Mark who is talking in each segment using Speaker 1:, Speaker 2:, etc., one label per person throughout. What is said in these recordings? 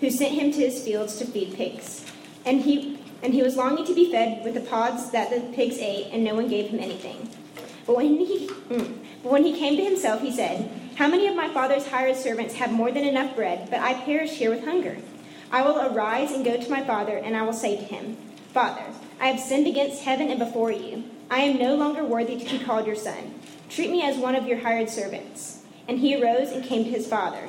Speaker 1: who sent him to his fields to feed pigs. And he and he was longing to be fed with the pods that the pigs ate, and no one gave him anything. But when he, mm, but when he came to himself, he said, How many of my father's hired servants have more than enough bread, but I perish here with hunger? I will arise and go to my father, and I will say to him, Father, I have sinned against heaven and before you. I am no longer worthy to be called your son. Treat me as one of your hired servants. And he arose and came to his father.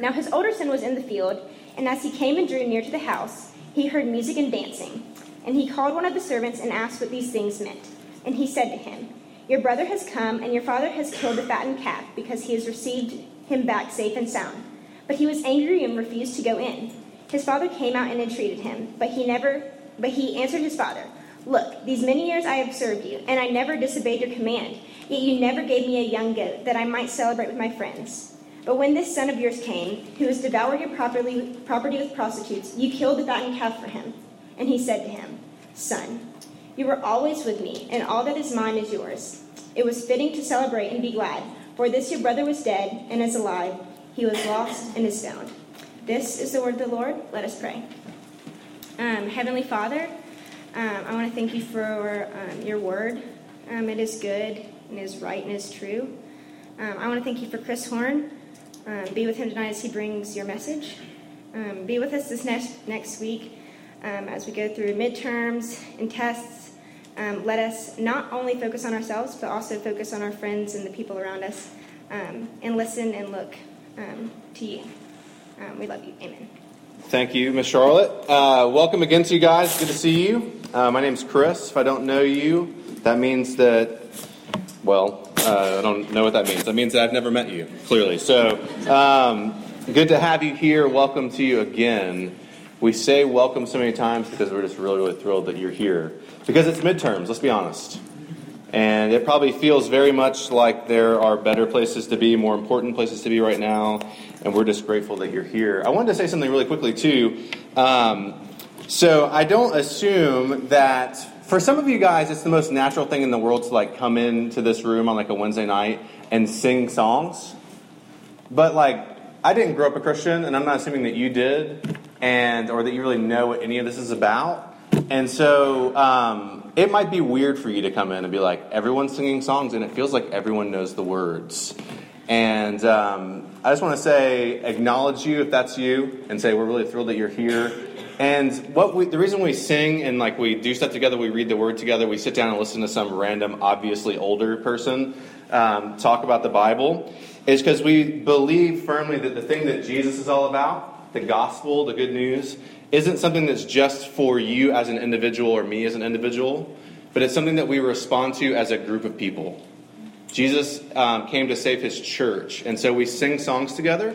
Speaker 1: Now his older son was in the field, and as he came and drew near to the house, he heard music and dancing. And he called one of the servants and asked what these things meant. And he said to him, Your brother has come, and your father has killed the fattened calf, because he has received him back safe and sound. But he was angry and refused to go in. His father came out and entreated him, but he never but he answered his father, Look, these many years I have served you, and I never disobeyed your command. Yet you never gave me a young goat that I might celebrate with my friends. But when this son of yours came, who has devoured your property, property with prostitutes, you killed the fattened calf for him. And he said to him, Son, you were always with me, and all that is mine is yours. It was fitting to celebrate and be glad, for this your brother was dead and is alive. He was lost and is found. This is the word of the Lord. Let us pray. Um, Heavenly Father, um, I want to thank you for um, your word. Um, it is good and is right and is true. Um, I want to thank you for Chris Horn. Um, be with him tonight as he brings your message. Um, be with us this next, next week as we go through midterms and tests. let us not only focus on ourselves, but also focus on our friends and the people around us and listen and look to you. we love you. Amen.
Speaker 2: Thank you, Miss Charlotte. Uh, welcome again to you guys. Good to see you. Uh, my name's Chris. If I don't know you, that means that, well, uh, I don't know what that means. That means that I've never met you, clearly. So, um, good to have you here. Welcome to you again. We say welcome so many times because we're just really, really thrilled that you're here. Because it's midterms, let's be honest. And it probably feels very much like there are better places to be, more important places to be right now. And we're just grateful that you're here. I wanted to say something really quickly, too. Um, so I don't assume that for some of you guys, it's the most natural thing in the world to like come into this room on like a Wednesday night and sing songs. But like, I didn't grow up a Christian, and I'm not assuming that you did, and or that you really know what any of this is about. And so um, it might be weird for you to come in and be like, everyone's singing songs, and it feels like everyone knows the words. And um, I just want to say, acknowledge you if that's you, and say we're really thrilled that you're here. And what we, the reason we sing and like we do stuff together, we read the word together, we sit down and listen to some random, obviously older person um, talk about the Bible, is because we believe firmly that the thing that Jesus is all about, the gospel, the good news, isn't something that's just for you as an individual or me as an individual, but it's something that we respond to as a group of people. Jesus um, came to save his church, and so we sing songs together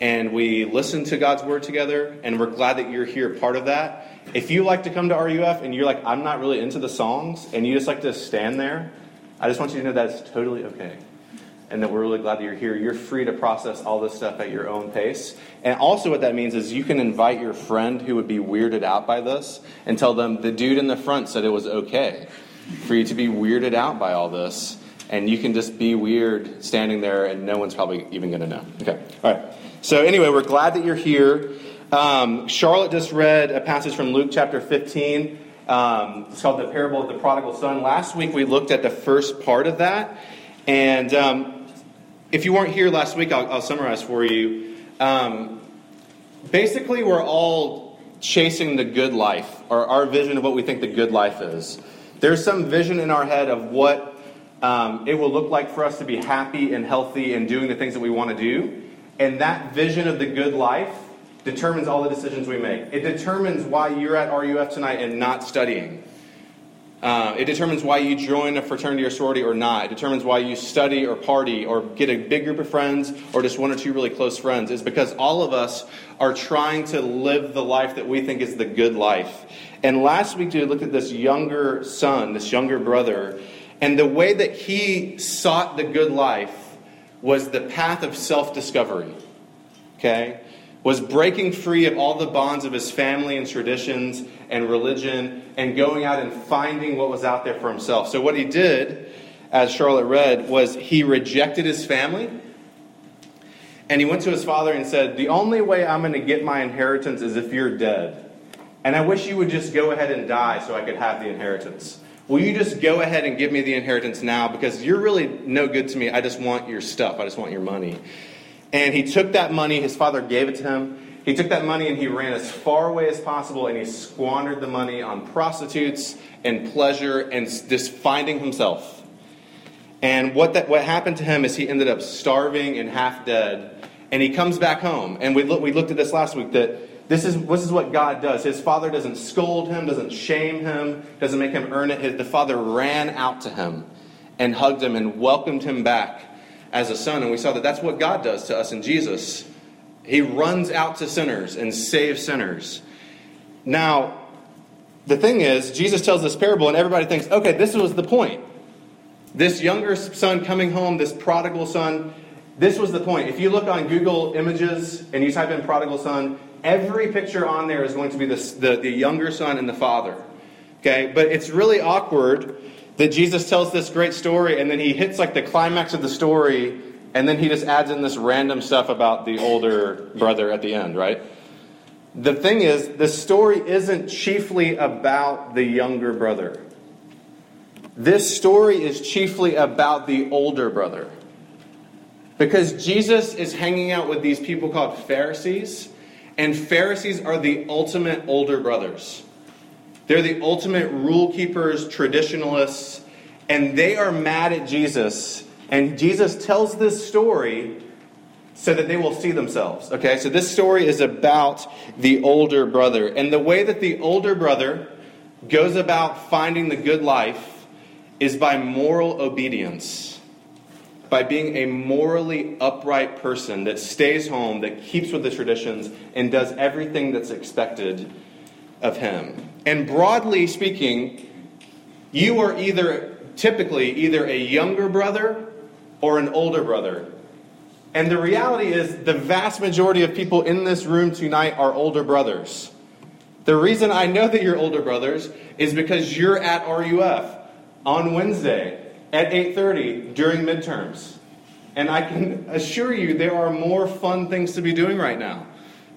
Speaker 2: and we listen to God's word together, and we're glad that you're here, part of that. If you like to come to RUF and you're like, I'm not really into the songs, and you just like to stand there, I just want you to know that's totally okay and that we're really glad that you're here. You're free to process all this stuff at your own pace. And also, what that means is you can invite your friend who would be weirded out by this and tell them the dude in the front said it was okay for you to be weirded out by all this. And you can just be weird standing there, and no one's probably even going to know. Okay, all right. So, anyway, we're glad that you're here. Um, Charlotte just read a passage from Luke chapter 15. Um, it's called the parable of the prodigal son. Last week we looked at the first part of that. And um, if you weren't here last week, I'll, I'll summarize for you. Um, basically, we're all chasing the good life, or our vision of what we think the good life is. There's some vision in our head of what um, it will look like for us to be happy and healthy and doing the things that we want to do. And that vision of the good life determines all the decisions we make. It determines why you're at RUF tonight and not studying. Uh, it determines why you join a fraternity or sorority or not. It determines why you study or party or get a big group of friends or just one or two really close friends. Is because all of us are trying to live the life that we think is the good life. And last week we looked at this younger son, this younger brother, and the way that he sought the good life was the path of self discovery. Okay? Was breaking free of all the bonds of his family and traditions and religion and going out and finding what was out there for himself. So, what he did, as Charlotte read, was he rejected his family and he went to his father and said, The only way I'm going to get my inheritance is if you're dead. And I wish you would just go ahead and die so I could have the inheritance. Will you just go ahead and give me the inheritance now? Because you're really no good to me. I just want your stuff, I just want your money. And he took that money, his father gave it to him. He took that money and he ran as far away as possible and he squandered the money on prostitutes and pleasure and just finding himself. And what, that, what happened to him is he ended up starving and half dead. And he comes back home. And we, look, we looked at this last week that this is, this is what God does. His father doesn't scold him, doesn't shame him, doesn't make him earn it. His, the father ran out to him and hugged him and welcomed him back as a son. And we saw that that's what God does to us in Jesus. He runs out to sinners and saves sinners. Now, the thing is, Jesus tells this parable, and everybody thinks, okay, this was the point. This younger son coming home, this prodigal son, this was the point. If you look on Google Images and you type in prodigal son, every picture on there is going to be the, the, the younger son and the father. Okay? But it's really awkward that Jesus tells this great story and then he hits like the climax of the story and then he just adds in this random stuff about the older brother at the end, right? The thing is, the story isn't chiefly about the younger brother. This story is chiefly about the older brother. Because Jesus is hanging out with these people called Pharisees and Pharisees are the ultimate older brothers. They're the ultimate rule keepers, traditionalists, and they are mad at Jesus. And Jesus tells this story so that they will see themselves. Okay, so this story is about the older brother. And the way that the older brother goes about finding the good life is by moral obedience by being a morally upright person that stays home, that keeps with the traditions, and does everything that's expected of him. And broadly speaking, you are either typically either a younger brother or an older brother. And the reality is, the vast majority of people in this room tonight are older brothers. The reason I know that you're older brothers is because you're at RUF on Wednesday at 8:30 during midterms. And I can assure you there are more fun things to be doing right now.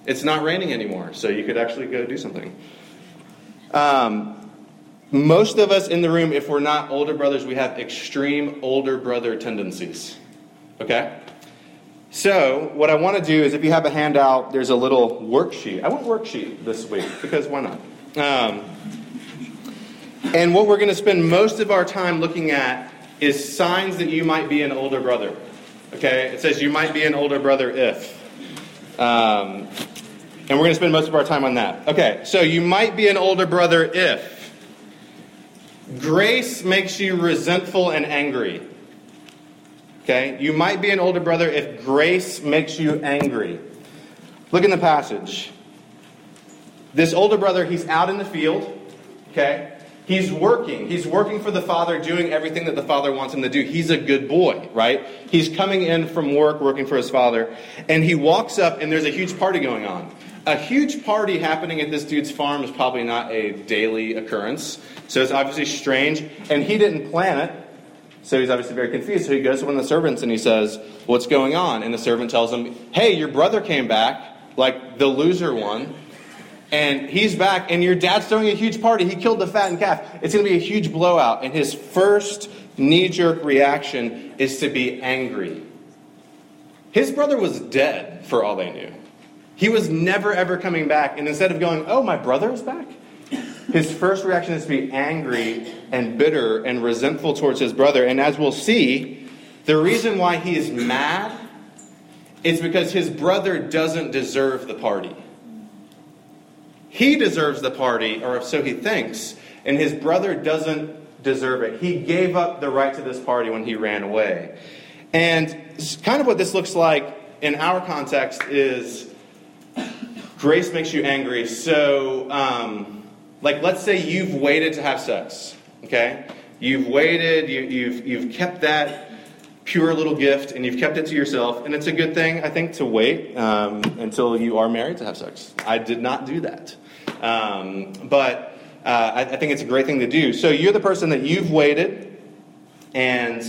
Speaker 2: It's not raining anymore, so you could actually go do something. Um, most of us in the room, if we're not older brothers, we have extreme older brother tendencies. Okay? So, what I want to do is if you have a handout, there's a little worksheet. I want worksheet this week because why not? Um, and what we're going to spend most of our time looking at is signs that you might be an older brother. Okay? It says you might be an older brother if. Um, and we're going to spend most of our time on that. Okay, so you might be an older brother if grace makes you resentful and angry. Okay? You might be an older brother if grace makes you angry. Look in the passage. This older brother, he's out in the field. Okay? He's working. He's working for the Father, doing everything that the Father wants him to do. He's a good boy, right? He's coming in from work, working for his Father, and he walks up, and there's a huge party going on. A huge party happening at this dude's farm is probably not a daily occurrence, so it's obviously strange, and he didn't plan it. So he's obviously very confused. So he goes to one of the servants and he says, What's going on? And the servant tells him, Hey, your brother came back, like the loser one and he's back, and your dad's throwing a huge party. He killed the fattened calf. It's going to be a huge blowout. And his first knee jerk reaction is to be angry. His brother was dead for all they knew. He was never ever coming back. And instead of going, oh, my brother is back, his first reaction is to be angry and bitter and resentful towards his brother. And as we'll see, the reason why he is mad is because his brother doesn't deserve the party. He deserves the party, or so he thinks, and his brother doesn't deserve it. He gave up the right to this party when he ran away. And kind of what this looks like in our context is grace makes you angry. So, um, like, let's say you've waited to have sex, okay? You've waited, you, you've, you've kept that pure little gift and you've kept it to yourself. And it's a good thing, I think, to wait um, until you are married to have sex. I did not do that. Um, but uh, I, I, think it's a great thing to do. So you're the person that you've waited and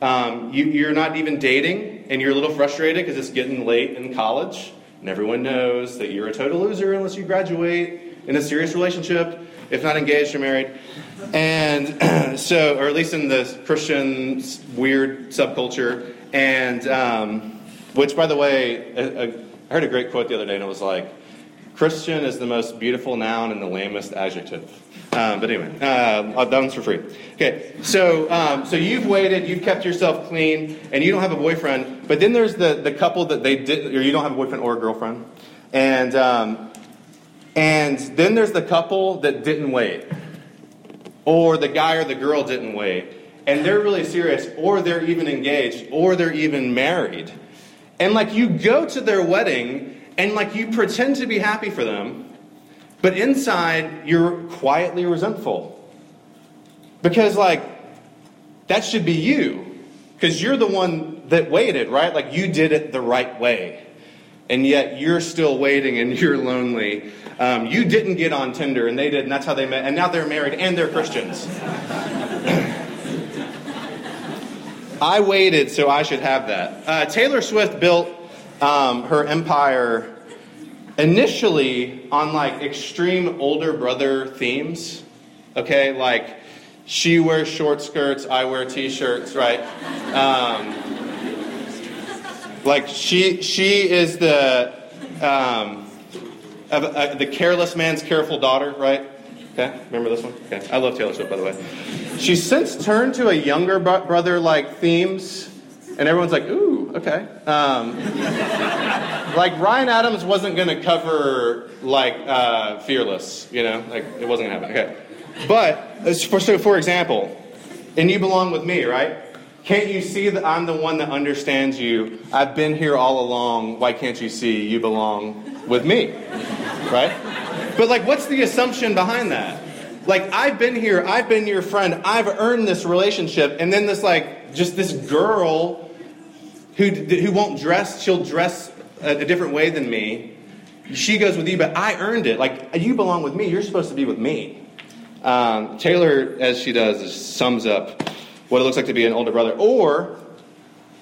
Speaker 2: um, you, you're not even dating and you're a little frustrated because it's getting late in college. And everyone knows that you're a total loser unless you graduate in a serious relationship, if not engaged or married. And so, or at least in the Christian weird subculture. And, um, which, by the way, I, heard a great quote the other day, and it was like, Christian is the most beautiful noun and the lamest adjective. Um, but anyway, uh, that one's for free. Okay, so um, so you've waited, you've kept yourself clean, and you don't have a boyfriend. But then there's the the couple that they did, or you don't have a boyfriend or a girlfriend, and um, and then there's the couple that didn't wait, or the guy or the girl didn't wait, and they're really serious, or they're even engaged, or they're even married, and like you go to their wedding and like you pretend to be happy for them, but inside you're quietly resentful. Because, like, that should be you. Because you're the one that waited, right? Like, you did it the right way. And yet you're still waiting and you're lonely. Um, you didn't get on Tinder and they did, and that's how they met. And now they're married and they're Christians. I waited, so I should have that. Uh, Taylor Swift built um, her empire initially on like extreme older brother themes. Okay, like she wears short skirts, I wear t-shirts, right? Um, like she she is the um, uh, the careless man's careful daughter, right? Okay, remember this one? Okay, I love Taylor Swift, by the way. She's since turned to a younger brother like themes and everyone's like, ooh, okay. Um, like Ryan Adams wasn't to cover like uh, Fearless, you know, like it wasn't to happen. Okay, but for so for example, and you belong with me, right? Can't you see that I'm the one that understands you? I've been here all along. Why can't you see you belong with me? Right? But like, what's the assumption behind that? Like, I've been here, I've been your friend, I've earned this relationship, and then this, like, just this girl who, who won't dress, she'll dress a, a different way than me. She goes with you, but I earned it. Like, you belong with me. You're supposed to be with me. Um, Taylor, as she does, sums up what it looks like to be an older brother. Or,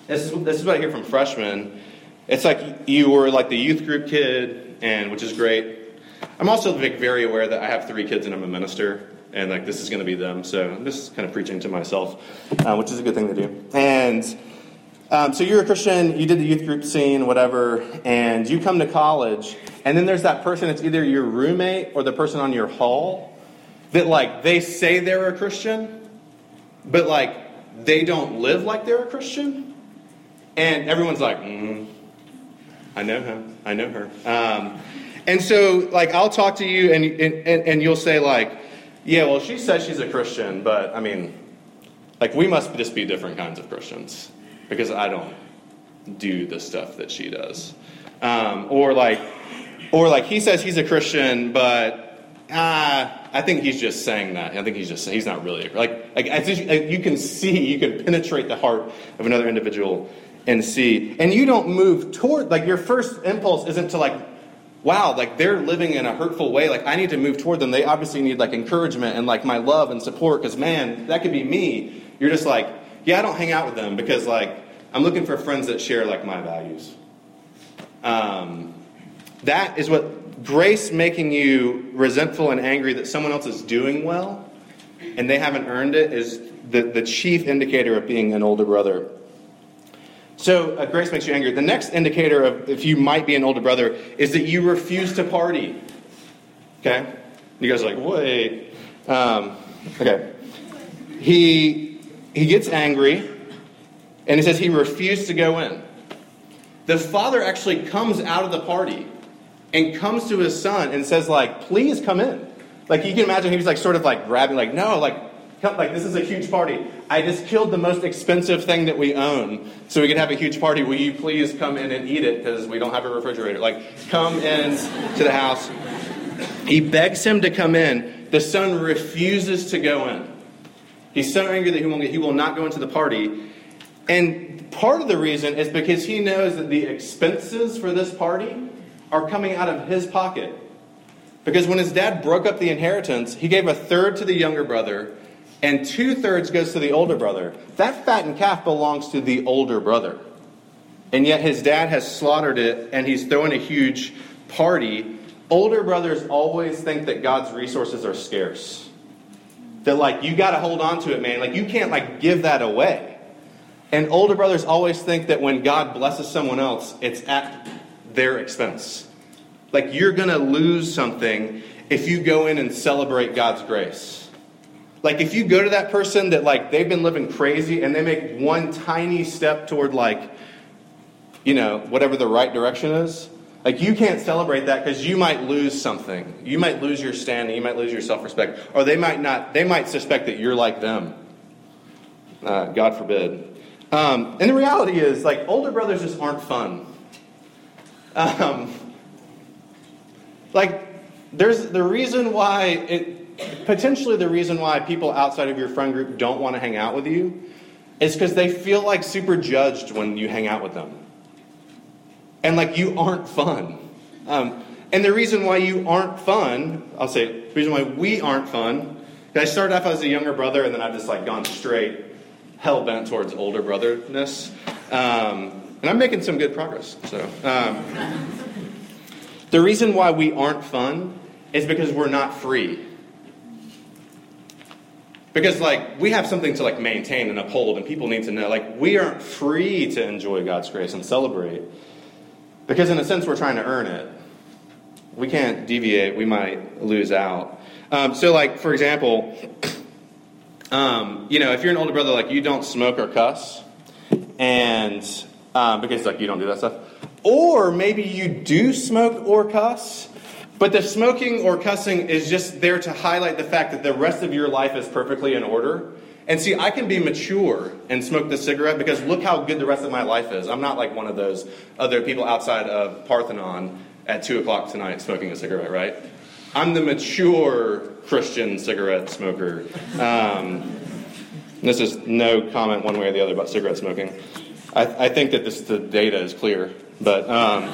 Speaker 2: this is, this is what I hear from freshmen. It's like you were like the youth group kid, and which is great. I'm also very aware that I have three kids and I'm a minister, and like this is going to be them. So I'm just kind of preaching to myself, uh, which is a good thing to do. And um, so you're a Christian, you did the youth group scene, whatever, and you come to college, and then there's that person, it's either your roommate or the person on your hall that, like, they say they're a Christian, but, like, they don't live like they're a Christian. And everyone's like, mm, I know him, I know her. Um, and so, like, I'll talk to you, and, and, and you'll say, like, yeah, well, she says she's a Christian, but, I mean, like, we must just be different kinds of Christians because I don't do the stuff that she does. Um, or like, or like he says he's a Christian, but ah, I think he's just saying that. I think he's just he's not really like like you can see you can penetrate the heart of another individual and see, and you don't move toward like your first impulse isn't to like. Wow, like they're living in a hurtful way. Like I need to move toward them. They obviously need like encouragement and like my love and support. Because man, that could be me. You're just like, yeah, I don't hang out with them because like I'm looking for friends that share like my values. Um, that is what grace making you resentful and angry that someone else is doing well and they haven't earned it is the, the chief indicator of being an older brother. So uh, grace makes you angry. The next indicator of if you might be an older brother is that you refuse to party. Okay? You guys are like, wait. Um, okay. He, he gets angry, and he says he refused to go in. The father actually comes out of the party and comes to his son and says, like, please come in. Like you can imagine he was like sort of like grabbing, like, no, like, come, like this is a huge party. I just killed the most expensive thing that we own so we can have a huge party. Will you please come in and eat it because we don't have a refrigerator? Like, come in to the house. He begs him to come in. The son refuses to go in. He's so angry that he, won't, he will not go into the party. And part of the reason is because he knows that the expenses for this party are coming out of his pocket. Because when his dad broke up the inheritance, he gave a third to the younger brother and two thirds goes to the older brother. That fattened calf belongs to the older brother. And yet his dad has slaughtered it and he's throwing a huge party. Older brothers always think that God's resources are scarce. That, like, you got to hold on to it, man. Like, you can't, like, give that away. And older brothers always think that when God blesses someone else, it's at their expense. Like, you're going to lose something if you go in and celebrate God's grace. Like, if you go to that person that, like, they've been living crazy and they make one tiny step toward, like, you know, whatever the right direction is, like, you can't celebrate that because you might lose something. You might lose your standing. You might lose your self respect. Or they might not, they might suspect that you're like them. Uh, God forbid. Um, and the reality is, like, older brothers just aren't fun. Um, like, there's the reason why it, potentially the reason why people outside of your friend group don't want to hang out with you is because they feel like super judged when you hang out with them and like you aren't fun. Um, and the reason why you aren't fun, I'll say, the reason why we aren't fun, I started off as a younger brother, and then I've just like gone straight hell bent towards older brotherness, um, and I'm making some good progress. So, um, the reason why we aren't fun is because we're not free. Because like we have something to like maintain and uphold, and people need to know like we aren't free to enjoy God's grace and celebrate. Because, in a sense, we're trying to earn it. We can't deviate, we might lose out. Um, so, like, for example, um, you know, if you're an older brother, like, you don't smoke or cuss, and um, because, like, you don't do that stuff. Or maybe you do smoke or cuss, but the smoking or cussing is just there to highlight the fact that the rest of your life is perfectly in order and see, I can be mature and smoke this cigarette because look how good the rest of my life is. I'm not like one of those other people outside of Parthenon at 2 o'clock tonight smoking a cigarette, right? I'm the mature Christian cigarette smoker. Um, this is no comment one way or the other about cigarette smoking. I, I think that this, the data is clear. But, um,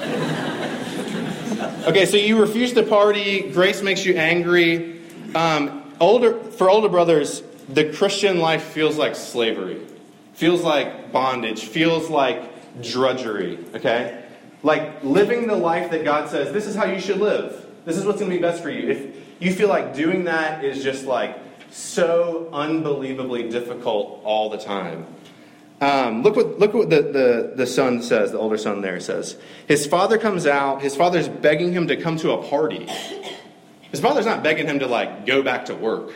Speaker 2: okay, so you refuse to party, grace makes you angry. Um, older, for older brothers, the Christian life feels like slavery, feels like bondage, feels like drudgery, okay? Like living the life that God says, this is how you should live. This is what's going to be best for you. If you feel like doing that is just like so unbelievably difficult all the time. Um, look what, look what the, the, the son says, the older son there says. His father comes out, his father's begging him to come to a party. His father's not begging him to like go back to work.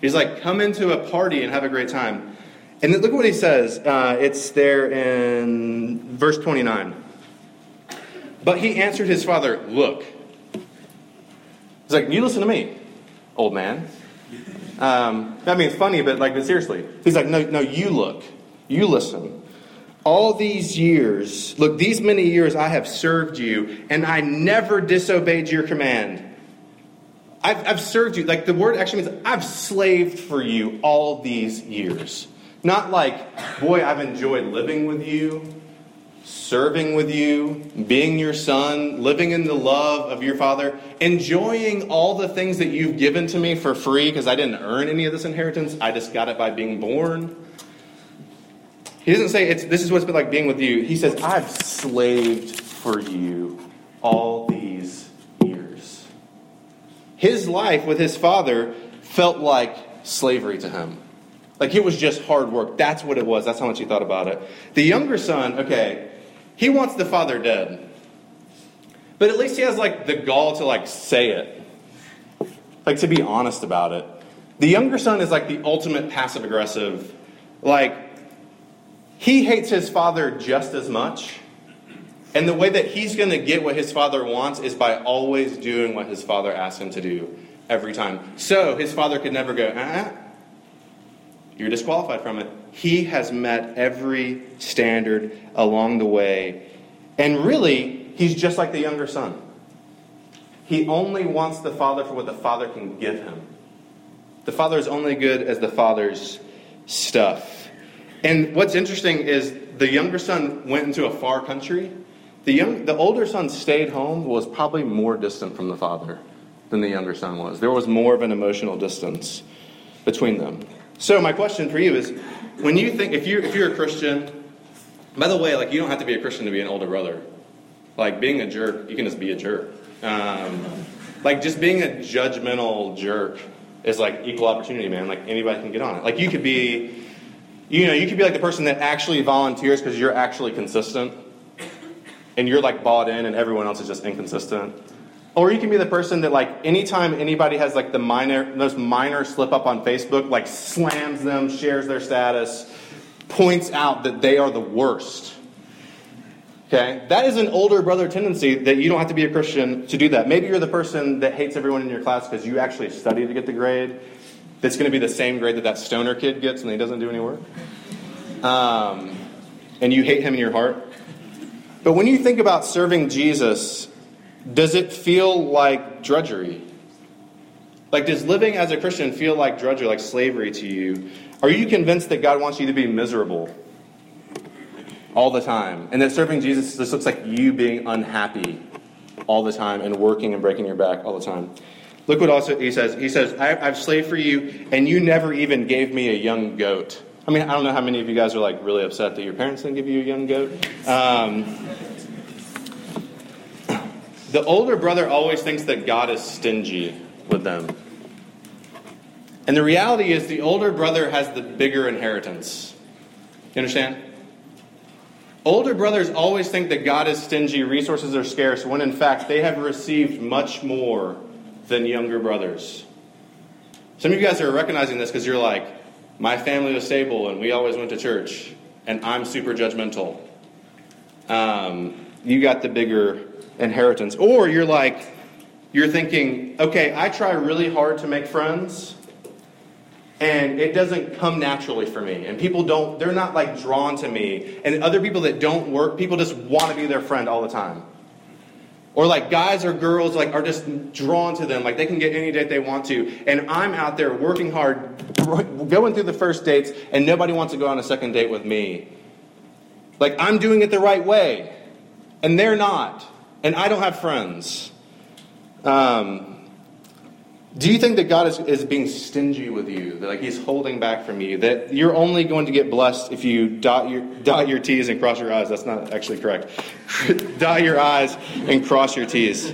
Speaker 2: He's like, come into a party and have a great time. And look what he says. Uh, it's there in verse 29. But he answered his father, Look. He's like, You listen to me, old man. Um, I mean, funny, but like, but seriously. He's like, No, no, you look. You listen. All these years, look, these many years I have served you, and I never disobeyed your command. I've, I've served you. Like the word actually means I've slaved for you all these years. Not like, boy, I've enjoyed living with you, serving with you, being your son, living in the love of your father, enjoying all the things that you've given to me for free because I didn't earn any of this inheritance. I just got it by being born. He doesn't say it's, this is what it's been like being with you. He says, I've slaved for you all these years. his life with his father felt like slavery to him. Like it was just hard work. That's what it was. That's how much he thought about it. The younger son, okay, he wants the father dead. But at least he has like the gall to like say it. Like to be honest about it. The younger son is like the ultimate passive aggressive. Like he hates his father just as much. And the way that he's going to get what his father wants is by always doing what his father asks him to do every time. So his father could never go, uh-uh, you're disqualified from it. He has met every standard along the way. And really, he's just like the younger son. He only wants the father for what the father can give him. The father is only good as the father's stuff. And what's interesting is the younger son went into a far country. The, young, the older son stayed home, was probably more distant from the father than the younger son was. There was more of an emotional distance between them. So my question for you is, when you think if you if you're a Christian, by the way, like you don't have to be a Christian to be an older brother. Like being a jerk, you can just be a jerk. Um, like just being a judgmental jerk is like equal opportunity, man. Like anybody can get on it. Like you could be, you know, you could be like the person that actually volunteers because you're actually consistent, and you're like bought in, and everyone else is just inconsistent. Or you can be the person that, like, anytime anybody has like the minor, most minor slip up on Facebook, like slams them, shares their status, points out that they are the worst. Okay? That is an older brother tendency that you don't have to be a Christian to do that. Maybe you're the person that hates everyone in your class because you actually study to get the grade that's going to be the same grade that that stoner kid gets and he doesn't do any work. Um, and you hate him in your heart. But when you think about serving Jesus does it feel like drudgery? Like, does living as a Christian feel like drudgery, like slavery to you? Are you convinced that God wants you to be miserable all the time? And that serving Jesus just looks like you being unhappy all the time and working and breaking your back all the time? Look what also he says. He says, I, have slaved for you, and you never even gave me a young goat. I mean, I don't know how many of you guys are like really upset that your parents didn't give you a young goat. Um, the older brother always thinks that God is stingy with them. And the reality is, the older brother has the bigger inheritance. You understand? Older brothers always think that God is stingy, resources are scarce, when in fact they have received much more than younger brothers. Some of you guys are recognizing this because you're like, my family was stable and we always went to church, and I'm super judgmental. Um, you got the bigger inheritance. Or you're like, you're thinking, okay, I try really hard to make friends, and it doesn't come naturally for me. And people don't, they're not like drawn to me. And other people that don't work, people just want to be their friend all the time. Or like guys or girls like are just drawn to them, like they can get any date they want to. And I'm out there working hard, going through the first dates, and nobody wants to go on a second date with me. Like I'm doing it the right way, and they're not and I don't have friends. Um, do you think that God is, is being stingy with you? That like He's holding back from you? That you're only going to get blessed if you dot your dot your T's and cross your I's? That's not actually correct. dot your I's and cross your T's.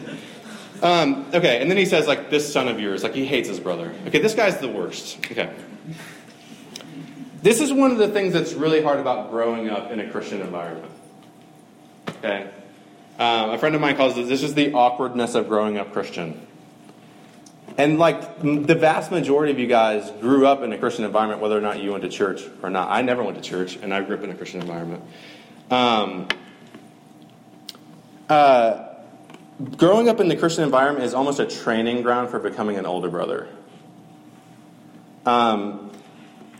Speaker 2: Um, okay, and then he says like this son of yours, like he hates his brother. Okay, this guy's the worst. Okay. This is one of the things that's really hard about growing up in a Christian environment. Okay? Um, a friend of mine calls it this is the awkwardness of growing up Christian. And like the vast majority of you guys grew up in a Christian environment, whether or not you went to church or not. I never went to church, and I grew up in a Christian environment. Um, uh, growing up in the Christian environment is almost a training ground for becoming an older brother. Um,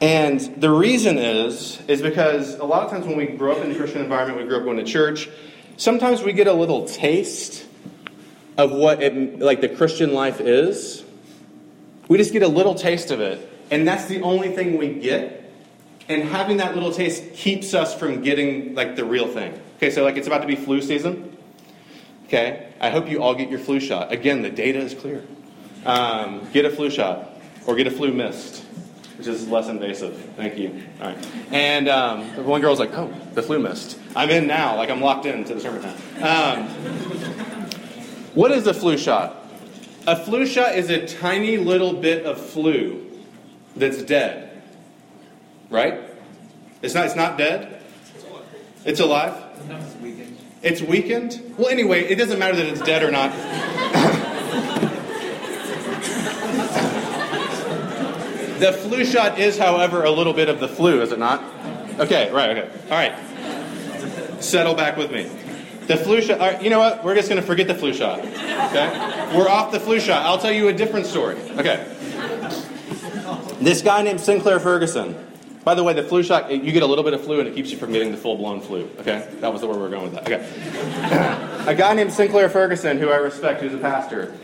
Speaker 2: and the reason is is because a lot of times when we grow up in the Christian environment, we grew up going to church sometimes we get a little taste of what it, like the Christian life is. We just get a little taste of it, and that's the only thing we get. And having that little taste keeps us from getting like the real thing. Okay, so like it's about to be flu season. Okay, I hope you all get your flu shot. Again, the data is clear. Um, get a flu shot or get a flu mist which is less invasive. Thank you. All right. And um, one girl's like, oh, the flu mist. I'm in now. Like I'm locked into the sermon now. Um, what is a flu shot? A flu shot is a tiny little bit of flu that's dead. right? It's not, it's not dead? It's alive? It's weakened? Well, anyway, it doesn't matter that it's dead or not. the flu shot is, however, a little bit of the flu, is it not? Okay, right, okay. All right. Settle back with me. The flu shot, you know what? We're just going to forget the flu shot. Okay? We're off the flu shot. I'll tell you a different story. Okay. This guy named Sinclair Ferguson. By the way, the flu shot, you get a little bit of flu and it keeps you from getting the full blown flu. Okay? That was the where we were going with that. Okay. a guy named Sinclair Ferguson, who I respect, who's a pastor.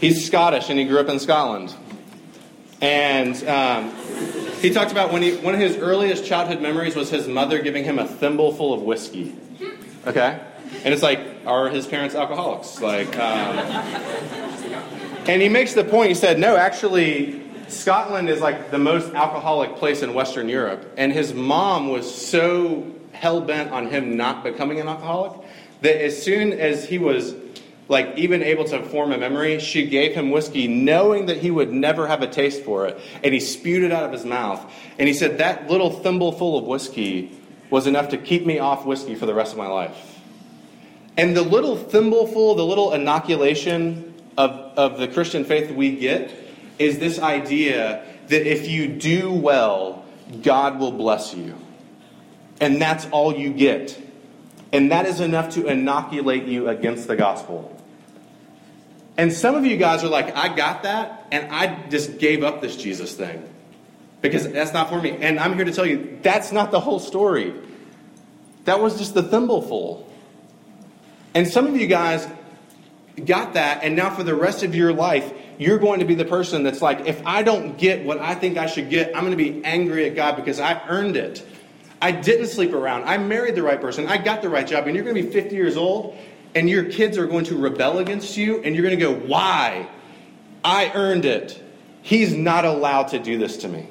Speaker 2: He's Scottish and he grew up in Scotland. And um, he talked about when he, one of his earliest childhood memories was his mother giving him a thimble full of whiskey. Okay? And it's like, are his parents alcoholics? Like, um, and he makes the point, he said, no, actually, Scotland is like the most alcoholic place in Western Europe. And his mom was so hell bent on him not becoming an alcoholic that as soon as he was like even able to form a memory, she gave him whiskey knowing that he would never have a taste for it. And he spewed it out of his mouth. And he said, That little thimble full of whiskey was enough to keep me off whiskey for the rest of my life. And the little thimbleful, the little inoculation of, of the Christian faith we get is this idea that if you do well, God will bless you. And that's all you get. And that is enough to inoculate you against the gospel. And some of you guys are like, I got that, and I just gave up this Jesus thing because that's not for me. And I'm here to tell you, that's not the whole story. That was just the thimbleful. And some of you guys got that, and now for the rest of your life, you're going to be the person that's like, if I don't get what I think I should get, I'm going to be angry at God because I earned it. I didn't sleep around. I married the right person. I got the right job. And you're going to be 50 years old, and your kids are going to rebel against you, and you're going to go, Why? I earned it. He's not allowed to do this to me.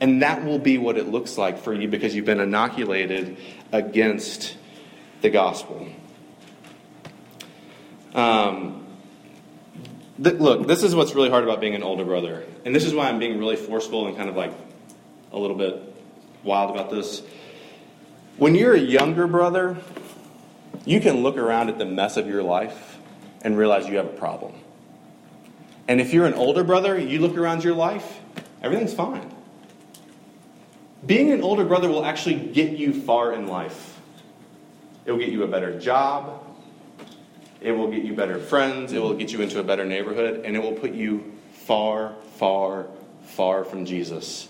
Speaker 2: And that will be what it looks like for you because you've been inoculated against the gospel. Um, th- look, this is what's really hard about being an older brother. And this is why I'm being really forceful and kind of like a little bit wild about this. When you're a younger brother, you can look around at the mess of your life and realize you have a problem. And if you're an older brother, you look around your life, everything's fine. Being an older brother will actually get you far in life. It will get you a better job, it will get you better friends. It will get you into a better neighborhood. And it will put you far, far, far from Jesus.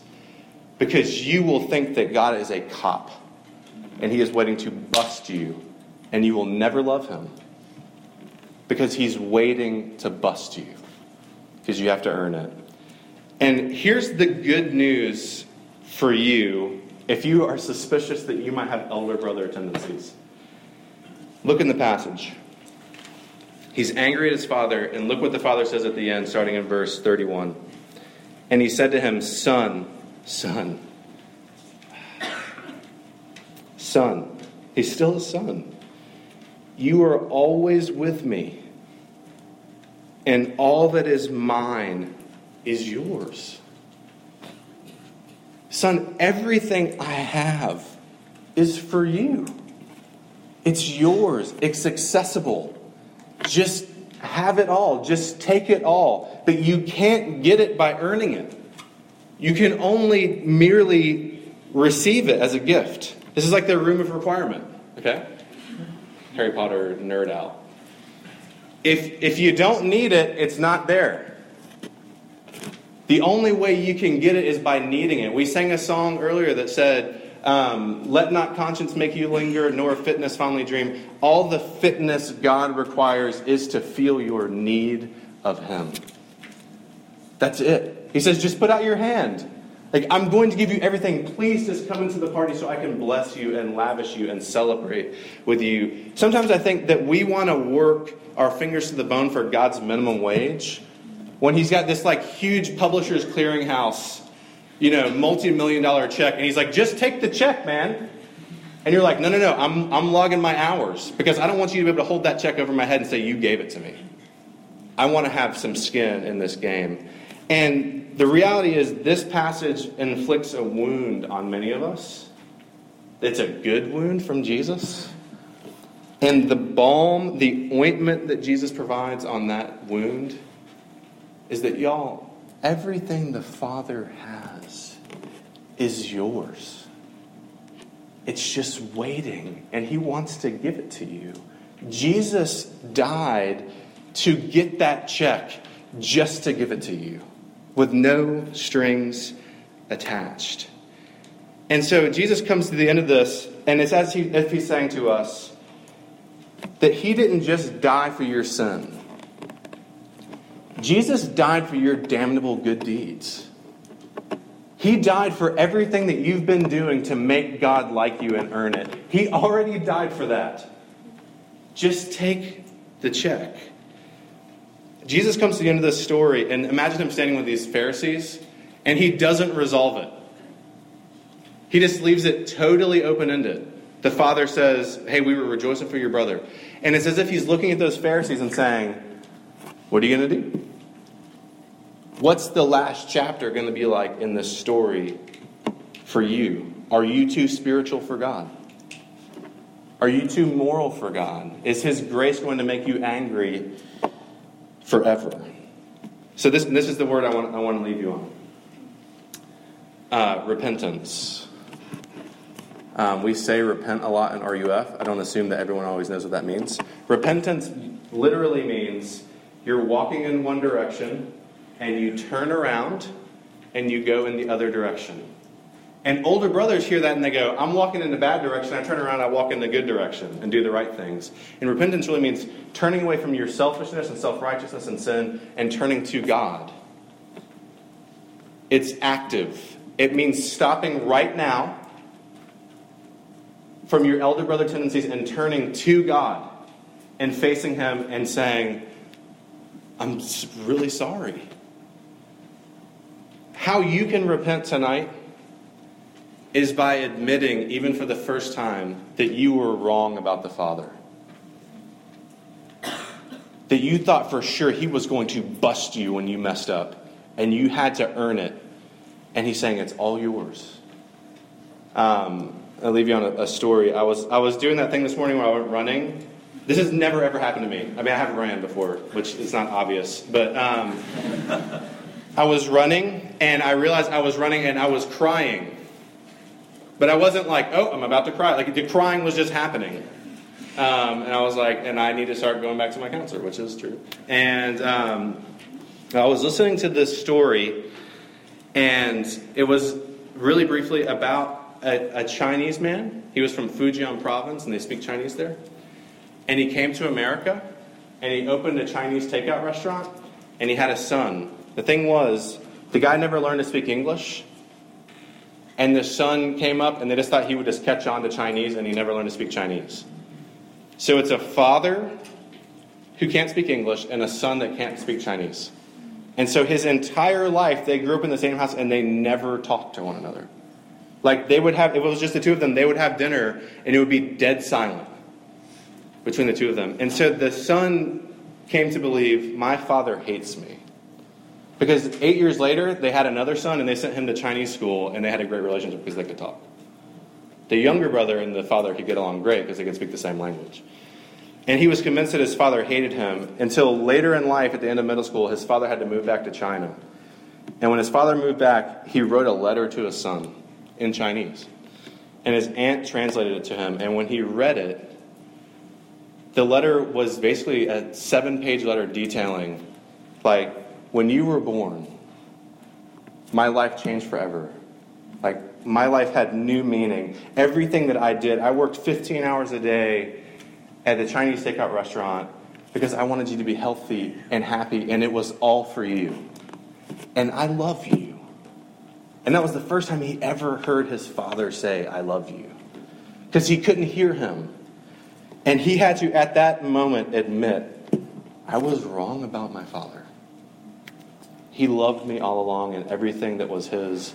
Speaker 2: Because you will think that God is a cop and he is waiting to bust you. And you will never love him. Because he's waiting to bust you. Because you have to earn it. And here's the good news for you if you are suspicious that you might have elder brother tendencies. Look in the passage. He's angry at his father, and look what the father says at the end, starting in verse 31. And he said to him, Son, son, son. He's still a son. You are always with me, and all that is mine is yours. Son, everything I have is for you. It's yours, it's accessible. Just have it all. Just take it all. But you can't get it by earning it. You can only merely receive it as a gift. This is like the room of requirement, okay? Harry Potter nerd out. If, if you don't need it, it's not there. The only way you can get it is by needing it. We sang a song earlier that said, um, let not conscience make you linger, nor fitness fondly dream. All the fitness God requires is to feel your need of Him. That's it. He says, just put out your hand. Like, I'm going to give you everything. Please just come into the party so I can bless you and lavish you and celebrate with you. Sometimes I think that we want to work our fingers to the bone for God's minimum wage when He's got this like huge publisher's clearinghouse you know, multi million dollar check. And he's like, just take the check, man. And you're like, no, no, no, I'm, I'm logging my hours because I don't want you to be able to hold that check over my head and say, you gave it to me. I want to have some skin in this game. And the reality is, this passage inflicts a wound on many of us. It's a good wound from Jesus. And the balm, the ointment that Jesus provides on that wound is that, y'all, everything the Father has is yours. It's just waiting, and He wants to give it to you. Jesus died to get that check just to give it to you with no strings attached. And so Jesus comes to the end of this, and it's as he, if he's saying to us that he didn't just die for your sin, Jesus died for your damnable good deeds. He died for everything that you've been doing to make God like you and earn it. He already died for that. Just take the check. Jesus comes to the end of this story, and imagine him standing with these Pharisees, and he doesn't resolve it. He just leaves it totally open ended. The father says, Hey, we were rejoicing for your brother. And it's as if he's looking at those Pharisees and saying, What are you going to do? What's the last chapter going to be like in this story for you? Are you too spiritual for God? Are you too moral for God? Is His grace going to make you angry forever? So, this, this is the word I want, I want to leave you on uh, repentance. Um, we say repent a lot in RUF. I don't assume that everyone always knows what that means. Repentance literally means you're walking in one direction and you turn around and you go in the other direction. And older brothers hear that and they go, I'm walking in the bad direction. I turn around, I walk in the good direction and do the right things. And repentance really means turning away from your selfishness and self righteousness and sin and turning to God. It's active, it means stopping right now from your elder brother tendencies and turning to God and facing Him and saying, I'm really sorry. How you can repent tonight is by admitting, even for the first time, that you were wrong about the Father. That you thought for sure He was going to bust you when you messed up, and you had to earn it. And He's saying, It's all yours. Um, I'll leave you on a, a, story. I was I was doing that thing this morning where I went running. This has never ever happened to me. I mean, I haven't ran before, which is not obvious, but um, I was running and I realized I was running and I was crying, but I wasn't like, oh, I'm about to cry. Like the crying was just happening, um, and I was like, and I need to start going back to my counselor, which is true. And um, I was listening to this story, and it was really briefly about a, a Chinese man. He was from Fujian province, and they speak Chinese there. And he came to America, and he opened a Chinese takeout restaurant, and he had a son. The thing was, the guy never learned to speak English, and the son came up, and they just thought he would just catch on to Chinese, and he never learned to speak Chinese. So it's a father who can't speak English and a son that can't speak Chinese. And so his entire life, they grew up in the same house and they never talked to one another. Like they would have, if it was just the two of them, they would have dinner and it would be dead silent between the two of them. And so the son came to believe, my father hates me. Because eight years later, they had another son and they sent him to Chinese school and they had a great relationship because they could talk. The younger brother and the father could get along great because they could speak the same language. And he was convinced that his father hated him until later in life, at the end of middle school, his father had to move back to China. And when his father moved back, he wrote a letter to his son in Chinese. And his aunt translated it to him. And when he read it, the letter was basically a seven page letter detailing, like, when you were born, my life changed forever. Like, my life had new meaning. Everything that I did, I worked 15 hours a day at the Chinese takeout restaurant because I wanted you to be healthy and happy, and it was all for you. And I love you. And that was the first time he ever heard his father say, I love you. Because he couldn't hear him. And he had to, at that moment, admit, I was wrong about my father. He loved me all along, and everything that was his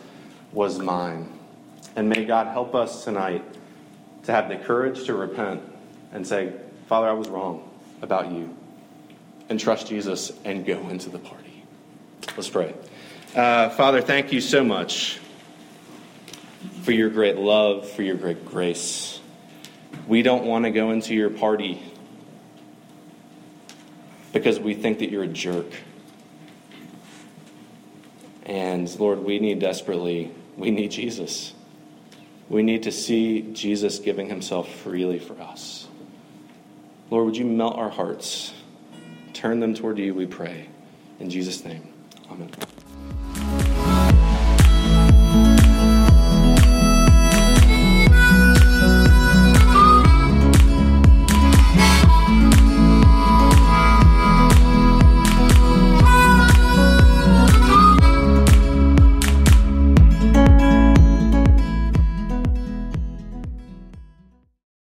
Speaker 2: was mine. And may God help us tonight to have the courage to repent and say, Father, I was wrong about you. And trust Jesus and go into the party. Let's pray. Uh, Father, thank you so much for your great love, for your great grace. We don't want to go into your party because we think that you're a jerk. And Lord, we need desperately, we need Jesus. We need to see Jesus giving himself freely for us. Lord, would you melt our hearts? Turn them toward you, we pray. In Jesus' name, amen.